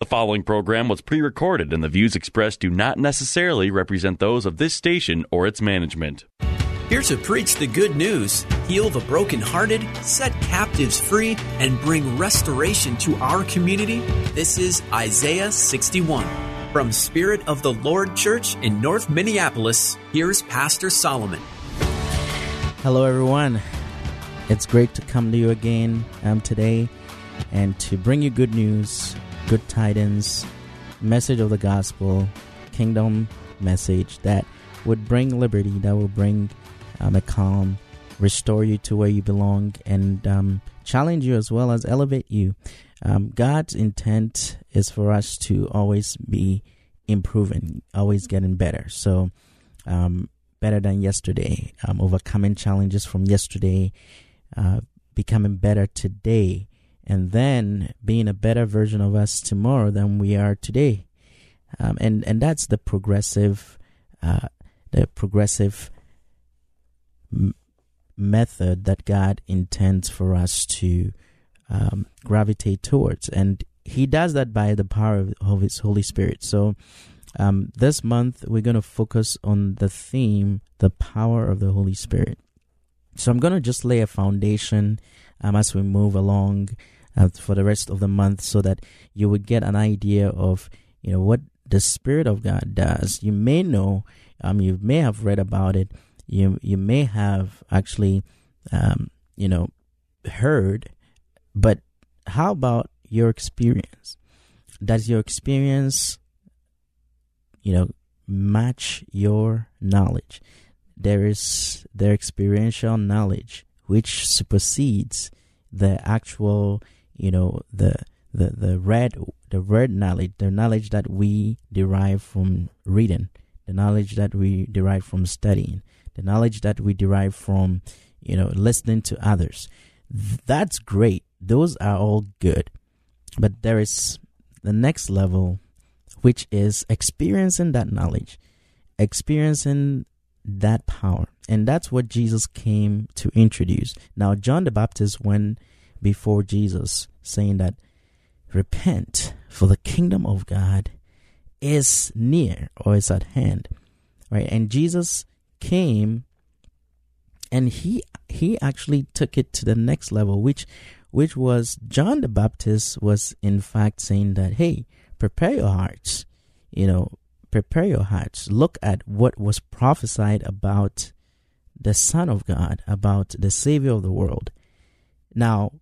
The following program was pre recorded, and the views expressed do not necessarily represent those of this station or its management. Here to preach the good news, heal the brokenhearted, set captives free, and bring restoration to our community, this is Isaiah 61. From Spirit of the Lord Church in North Minneapolis, here's Pastor Solomon. Hello, everyone. It's great to come to you again um, today and to bring you good news good tidings, message of the gospel, kingdom message that would bring liberty, that will bring um, a calm, restore you to where you belong, and um, challenge you as well as elevate you. Um, God's intent is for us to always be improving, always getting better. So, um, better than yesterday, um, overcoming challenges from yesterday, uh, becoming better today and then being a better version of us tomorrow than we are today. Um, and and that's the progressive, uh, the progressive m- method that God intends for us to um, gravitate towards, and He does that by the power of, of His Holy Spirit. So. Um, this month, we're going to focus on the theme, the power of the Holy Spirit. So, I'm going to just lay a foundation um, as we move along uh, for the rest of the month so that you would get an idea of you know what the spirit of god does. You may know um you may have read about it. You you may have actually um you know heard but how about your experience? Does your experience you know match your knowledge? There is their experiential knowledge which supersedes the actual you know the the the read the read knowledge the knowledge that we derive from reading the knowledge that we derive from studying the knowledge that we derive from you know listening to others. That's great. Those are all good. But there is the next level which is experiencing that knowledge experiencing that power. And that's what Jesus came to introduce. Now John the Baptist when before Jesus, saying that, Repent, for the kingdom of God is near or is at hand. Right? And Jesus came and he he actually took it to the next level, which which was John the Baptist was in fact saying that, hey, prepare your hearts, you know, prepare your hearts. Look at what was prophesied about the Son of God, about the Savior of the world. Now,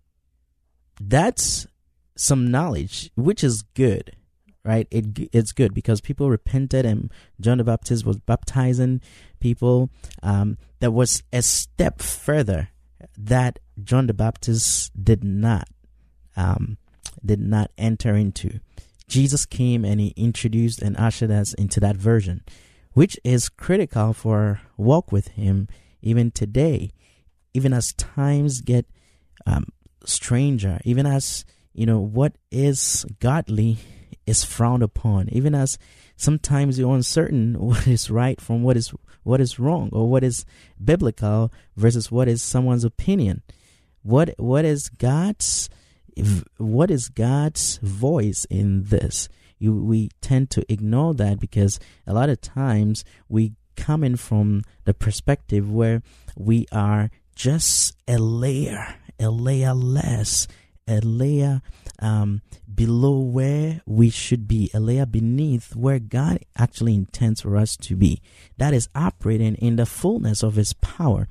that's some knowledge, which is good, right? It it's good because people repented and John the Baptist was baptizing people. Um, there was a step further that John the Baptist did not um, did not enter into. Jesus came and he introduced and ushered us into that version, which is critical for walk with him even today, even as times get um, stranger, even as you know what is godly is frowned upon, even as sometimes you're uncertain what is right from what is what is wrong or what is biblical versus what is someone's opinion. What what is God's what is God's voice in this? You, we tend to ignore that because a lot of times we come in from the perspective where we are just a layer a layer less, a layer um, below where we should be, a layer beneath where God actually intends for us to be. That is operating in the fullness of His power,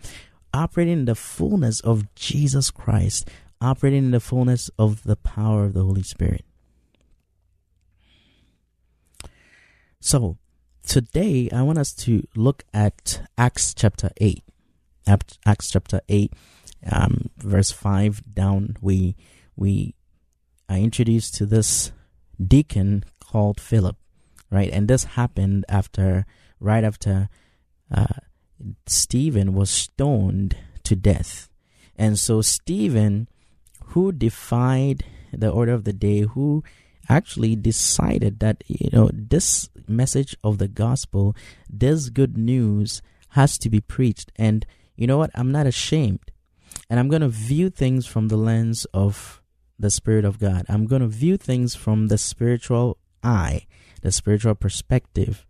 operating in the fullness of Jesus Christ, operating in the fullness of the power of the Holy Spirit. So, today I want us to look at Acts chapter 8. Acts chapter 8 um, verse 5 down, we, we are introduced to this deacon called Philip, right? And this happened after, right after uh, Stephen was stoned to death. And so Stephen, who defied the order of the day, who actually decided that, you know, this message of the gospel, this good news has to be preached. And you know what? I'm not ashamed. And I'm going to view things from the lens of the Spirit of God. I'm going to view things from the spiritual eye, the spiritual perspective.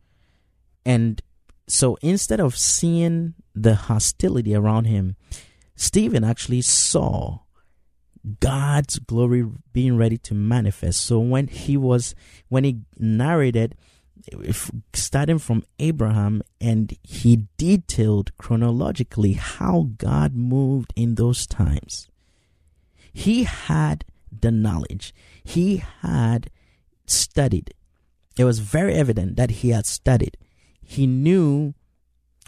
And so instead of seeing the hostility around him, Stephen actually saw God's glory being ready to manifest. So when he was, when he narrated, starting from Abraham, and he detailed chronologically how God moved in those times, he had the knowledge. He had studied. It was very evident that he had studied. He knew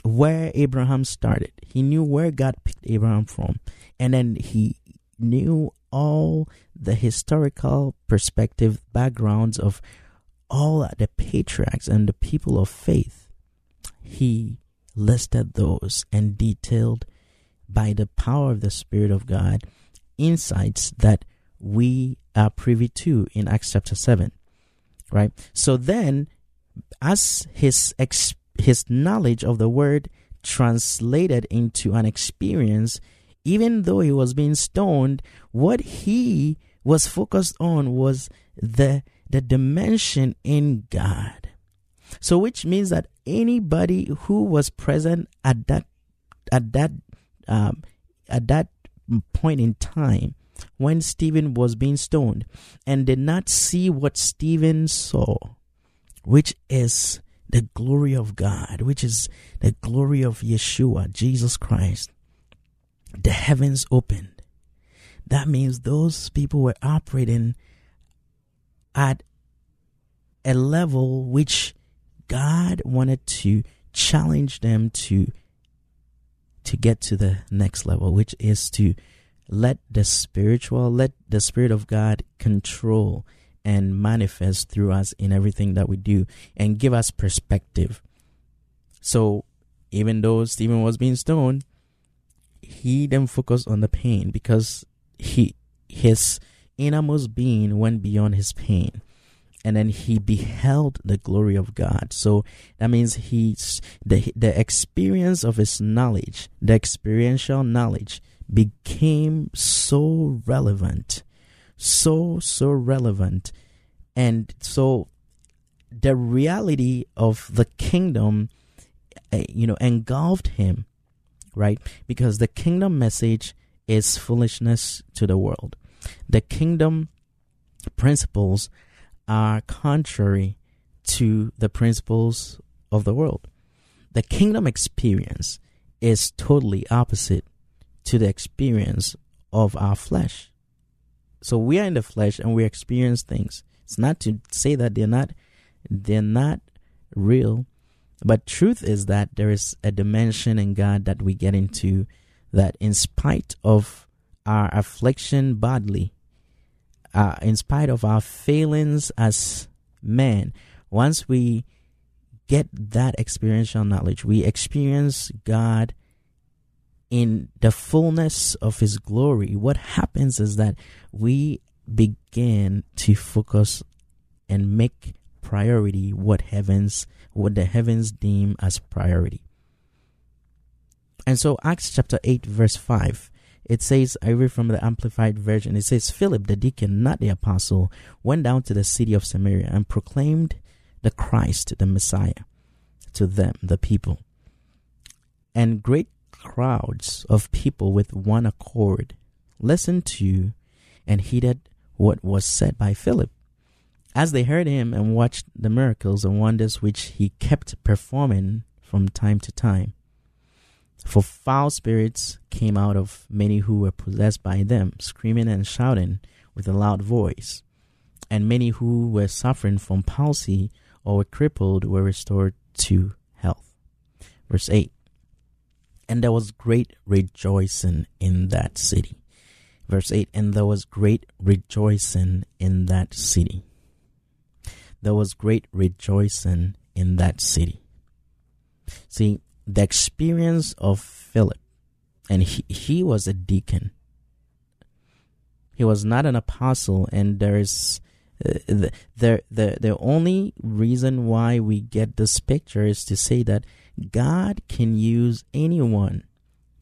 where Abraham started. He knew where God picked Abraham from. And then he knew all the historical perspective backgrounds of all the patriarchs and the people of faith. He listed those and detailed by the power of the Spirit of God insights that we are privy to in Acts chapter 7. Right? So then, as his ex- his knowledge of the word translated into an experience, even though he was being stoned, what he was focused on was the the dimension in God. So which means that anybody who was present at that at that um, at that point in time when Stephen was being stoned and did not see what Stephen saw, which is the glory of God, which is the glory of Yeshua, Jesus Christ, the heavens opened. That means those people were operating at a level which God wanted to challenge them to to get to the next level, which is to let the spiritual, let the Spirit of God control and manifest through us in everything that we do and give us perspective. So, even though Stephen was being stoned, he then focused on the pain because he his innermost being went beyond his pain and then he beheld the glory of God. So that means he's the the experience of his knowledge, the experiential knowledge became so relevant, so, so relevant. And so the reality of the kingdom, eh, you know, engulfed him, right? Because the kingdom message is foolishness to the world. The kingdom principles are contrary to the principles of the world. The kingdom experience is totally opposite to the experience of our flesh. So we are in the flesh and we experience things. It's not to say that they're not they're not real, but truth is that there is a dimension in God that we get into that in spite of our affliction bodily, uh, in spite of our failings as men, once we get that experiential knowledge, we experience God in the fullness of his glory, what happens is that we begin to focus and make priority what heavens what the heavens deem as priority. And so Acts chapter 8 verse 5 it says I read from the amplified version it says Philip the deacon not the apostle went down to the city of Samaria and proclaimed the Christ the Messiah to them the people and great crowds of people with one accord listened to and heeded what was said by Philip. As they heard him and watched the miracles and wonders which he kept performing from time to time. For foul spirits came out of many who were possessed by them, screaming and shouting with a loud voice. And many who were suffering from palsy or were crippled were restored to health. Verse 8 and there was great rejoicing in that city. Verse 8 And there was great rejoicing in that city. there was great rejoicing in that city. See, the experience of Philip, and he, he was a deacon. He was not an apostle, and there's uh, the, the the the only reason why we get this picture is to say that God can use anyone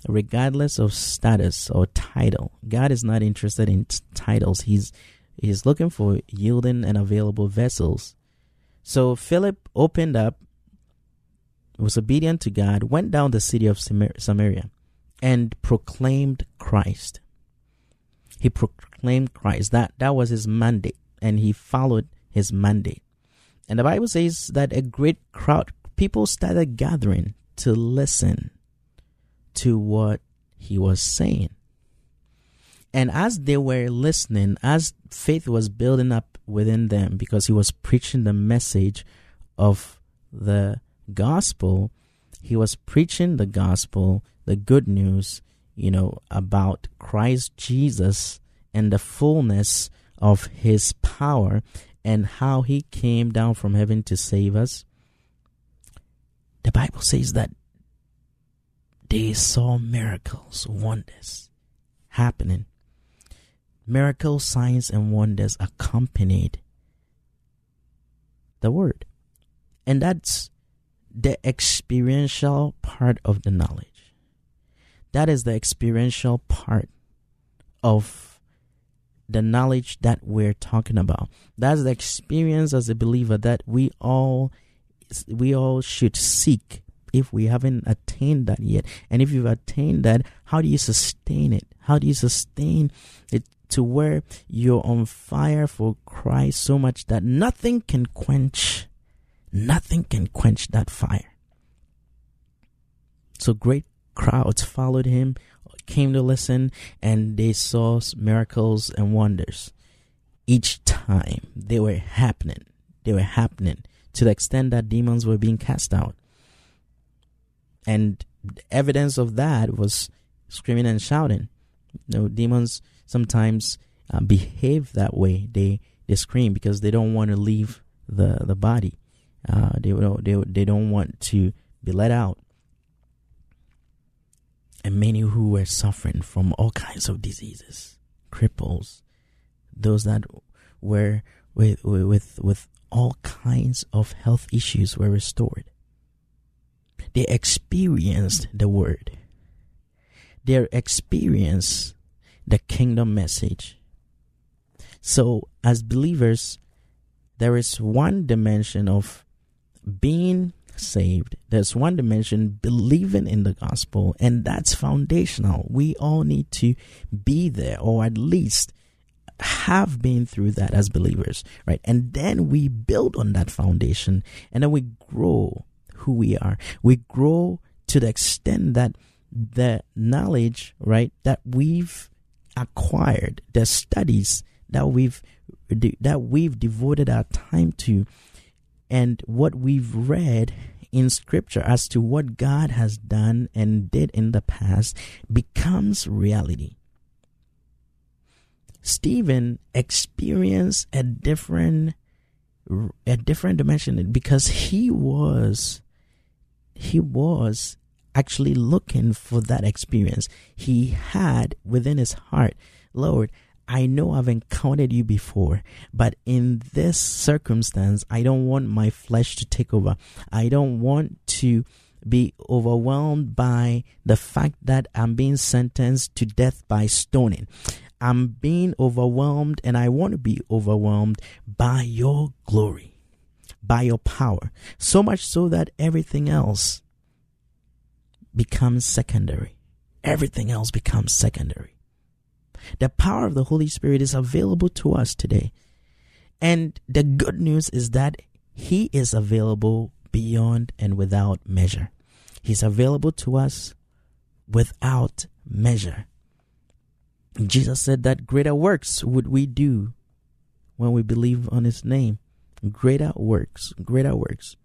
regardless of status or title. God is not interested in t- titles. He's he's looking for yielding and available vessels. So Philip opened up, was obedient to God, went down the city of Samaria, and proclaimed Christ. He proclaimed Christ. That that was his mandate, and he followed his mandate. And the Bible says that a great crowd, people started gathering to listen to what he was saying. And as they were listening, as faith was building up within them because he was preaching the message of the gospel, he was preaching the gospel, the good news, you know, about Christ Jesus and the fullness of his power and how he came down from heaven to save us. The Bible says that they saw miracles, wonders happening. Miracles, signs, and wonders accompanied the word. And that's the experiential part of the knowledge. That is the experiential part of the knowledge that we're talking about. That's the experience as a believer that we all we all should seek if we haven't attained that yet. And if you've attained that, how do you sustain it? How do you sustain it to where you're on fire for Christ so much that nothing can quench, nothing can quench that fire? So great crowds followed him, came to listen, and they saw miracles and wonders. Each time they were happening, they were happening to the extent that demons were being cast out. And evidence of that was screaming and shouting. You know, demons sometimes uh, behave that way. They they scream because they don't want to leave the the body. Uh, they don't they they don't want to be let out. And many who were suffering from all kinds of diseases, cripples, those that were with with with all kinds of health issues were restored. They experienced the word. They experienced the kingdom message. So, as believers, there is one dimension of being saved. There's one dimension believing in the gospel, and that's foundational. We all need to be there, or at least have been through that as believers, right? And then we build on that foundation, and then we grow who we are. We grow to the extent that the knowledge, right, that we've acquired, the studies that we've that we've devoted our time to, and what we've read in scripture as to what God has done and did in the past becomes reality. Stephen experienced a different a different dimension because he was he was actually looking for that experience. He had within his heart, Lord, I know I've encountered you before, but in this circumstance, I don't want my flesh to take over. I don't want to be overwhelmed by the fact that I'm being sentenced to death by stoning. I'm being overwhelmed and I want to be overwhelmed by your glory by your power, so much so that everything else becomes secondary. Everything else becomes secondary. The power of the Holy Spirit is available to us today. And the good news is that He is available beyond and without measure. He's available to us without measure. Jesus said that greater works would we do when we believe on His name greater works, greater works.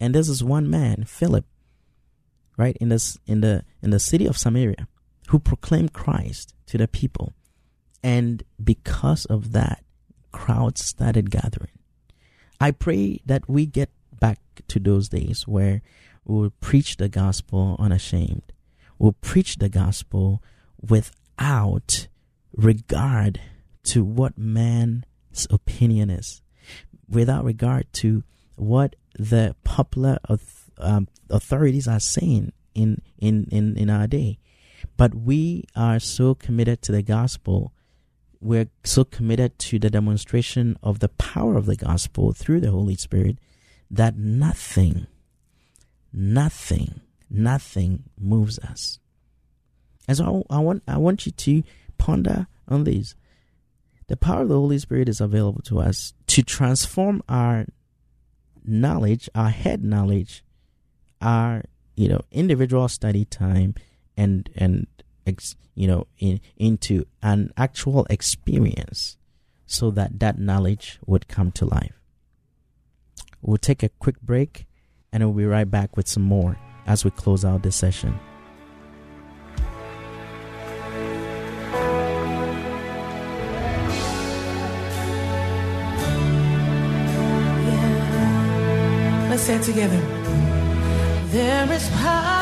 And this is one man, Philip, right in this in the in the city of Samaria, who proclaimed Christ to the people. And because of that, crowds started gathering. I pray that we get back to those days where we will preach the gospel unashamed. We'll preach the gospel without regard to what man's opinion is, without regard to what the popular um, authorities are saying in, in, in, in our day. But we are so committed to the gospel. We're so committed to the demonstration of the power of the gospel through the Holy Spirit that nothing, nothing, nothing moves us. And so I, I want I want you to ponder on these. The power of the Holy Spirit is available to us to transform our knowledge, our head knowledge, our you know individual study time, and and ex, you know in, into an actual experience, so that that knowledge would come to life. We'll take a quick break, and we'll be right back with some more as we close out this session. Let's say together. There is power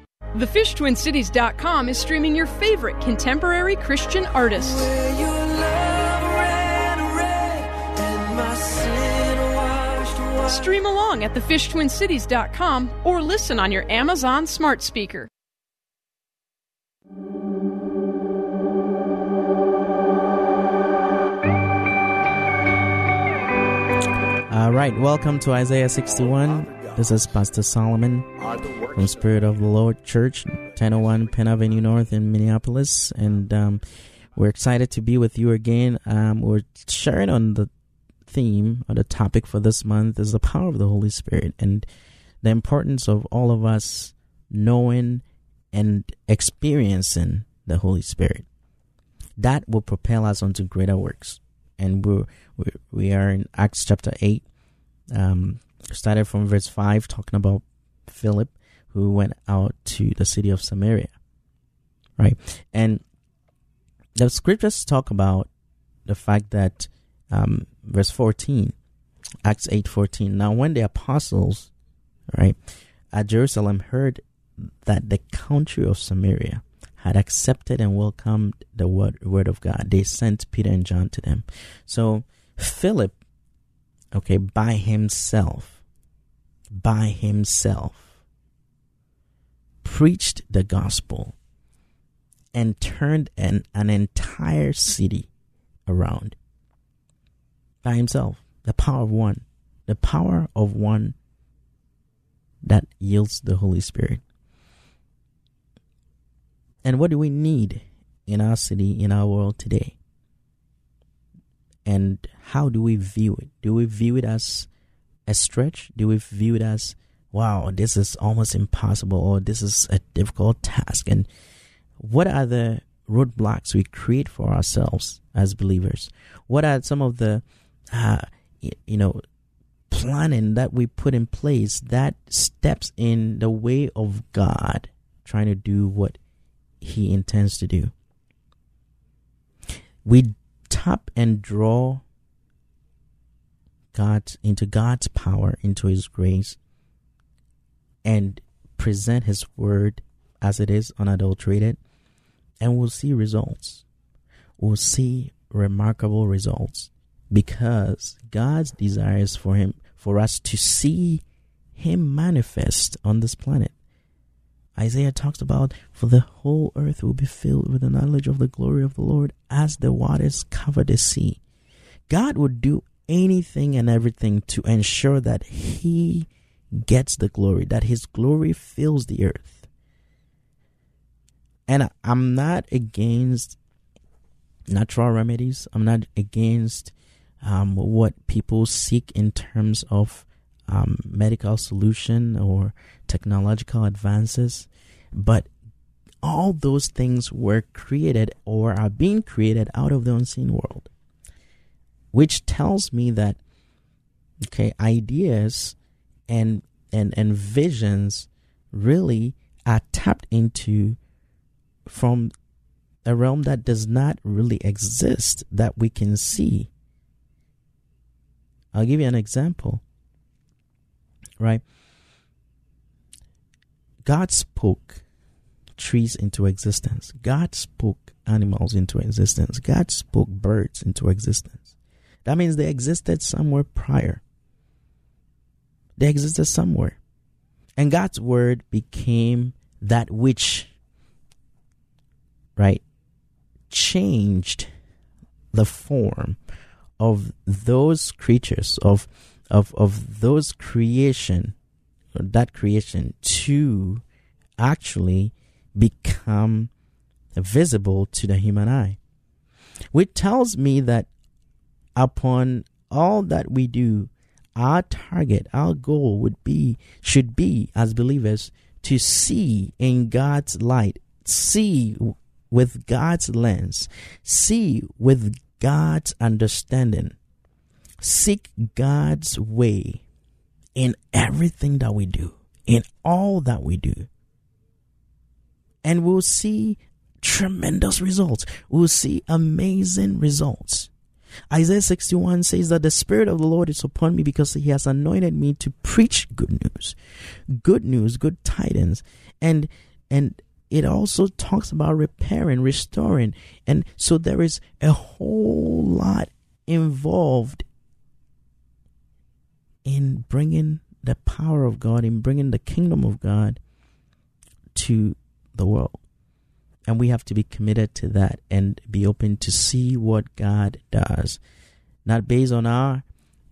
TheFishTwinCities.com is streaming your favorite contemporary Christian artists. Stream along at TheFishTwinCities.com or listen on your Amazon smart speaker. All right, welcome to Isaiah 61. This is Pastor Solomon from Spirit of the Lord Church, 1001 Penn Avenue North in Minneapolis. And um, we're excited to be with you again. Um, we're sharing on the theme or the topic for this month is the power of the Holy Spirit and the importance of all of us knowing and experiencing the Holy Spirit. That will propel us onto greater works. And we're, we're we are in Acts chapter 8. Um, started from verse 5, talking about Philip, who went out to the city of Samaria. Right? And the scriptures talk about the fact that, um, verse 14, Acts 8.14 Now, when the apostles, right, at Jerusalem heard that the country of Samaria had accepted and welcomed the word, word of God, they sent Peter and John to them. So, Philip, okay, by himself, by himself, preached the gospel, and turned an, an entire city around by himself. The power of one. The power of one that yields the Holy Spirit. And what do we need in our city, in our world today? And how do we view it? Do we view it as a stretch? Do we view it as, wow, this is almost impossible or this is a difficult task? And what are the roadblocks we create for ourselves as believers? What are some of the, uh, you know, planning that we put in place that steps in the way of God trying to do what He intends to do? We tap and draw God into God's power, into His grace, and present His word as it is unadulterated, and we'll see results. We'll see remarkable results because God's desire is for Him for us to see Him manifest on this planet. Isaiah talks about, for the whole earth will be filled with the knowledge of the glory of the Lord as the waters cover the sea. God would do anything and everything to ensure that he gets the glory, that his glory fills the earth. And I'm not against natural remedies. I'm not against um, what people seek in terms of um, medical solution or technological advances, but all those things were created or are being created out of the unseen world, which tells me that okay, ideas and and and visions really are tapped into from a realm that does not really exist that we can see. I'll give you an example. Right? God spoke trees into existence. God spoke animals into existence. God spoke birds into existence. That means they existed somewhere prior. They existed somewhere. And God's word became that which, right, changed the form of those creatures, of of of those creation, that creation to actually become visible to the human eye. Which tells me that upon all that we do, our target, our goal would be, should be as believers to see in God's light, see with God's lens, see with God's understanding, seek God's way in everything that we do, in all that we do and we'll see tremendous results. We'll see amazing results. Isaiah 61 says that the Spirit of the Lord is upon me because He has anointed me to preach good news, good news, good tidings, and and it also talks about repairing, restoring, and so there is a whole lot involved in bringing the power of God, in bringing the kingdom of God to the world. And we have to be committed to that and be open to see what God does, not based on our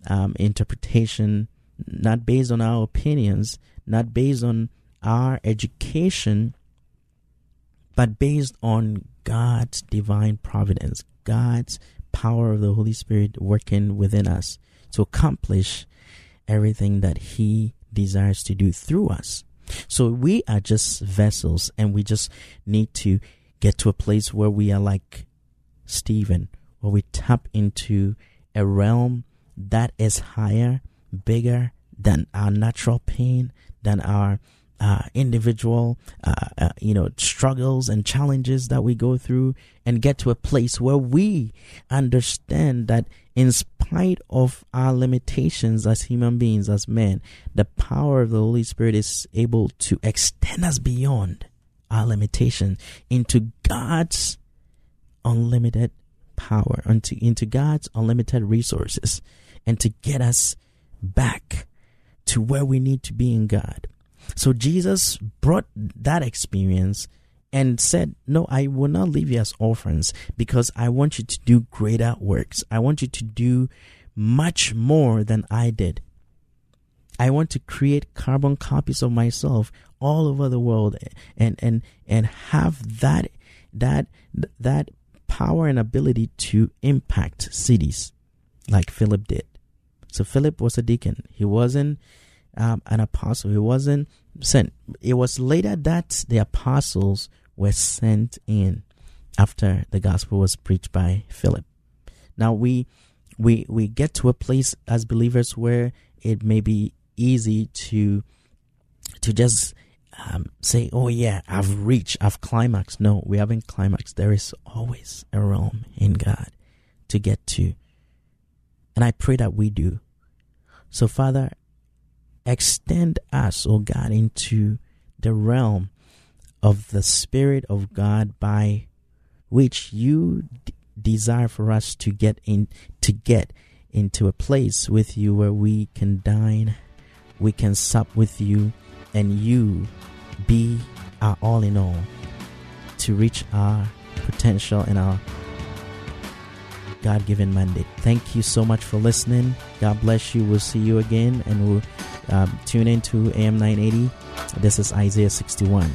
um, interpretation, not based on our opinions, not based on our education, but based on God's divine providence, God's power of the Holy Spirit working within us to accomplish everything that He desires to do through us. So we are just vessels and we just need to get to a place where we are like Stephen, where we tap into a realm that is higher, bigger than our natural pain, than our uh, individual, uh, uh, you know, struggles and challenges that we go through, and get to a place where we understand that in spite of our limitations as human beings, as men, the power of the Holy Spirit is able to extend us beyond our limitations into God's unlimited power, into, into God's unlimited resources, and to get us back to where we need to be in God. So Jesus brought that experience and said, No, I will not leave you as orphans because I want you to do greater works. I want you to do much more than I did. I want to create carbon copies of myself all over the world and and and have that that that power and ability to impact cities like Philip did. So Philip was a deacon. He wasn't um, an apostle. He wasn't sent. It was later that the apostles were sent in after the gospel was preached by Philip. Now we we we get to a place as believers where it may be easy to to just um, say, "Oh yeah, I've reached, I've climaxed." No, we haven't climaxed. There is always a realm in God to get to, and I pray that we do. So, Father, extend us, oh God, into the realm of the Spirit of God by which you d- desire for us to get in to get into a place with you where we can dine, we can sup with you, and you be our all in all to reach our potential and our God given mandate. Thank you so much for listening. God bless you. We'll see you again and we'll Um, tune in to AM 980. This is Isaiah 61.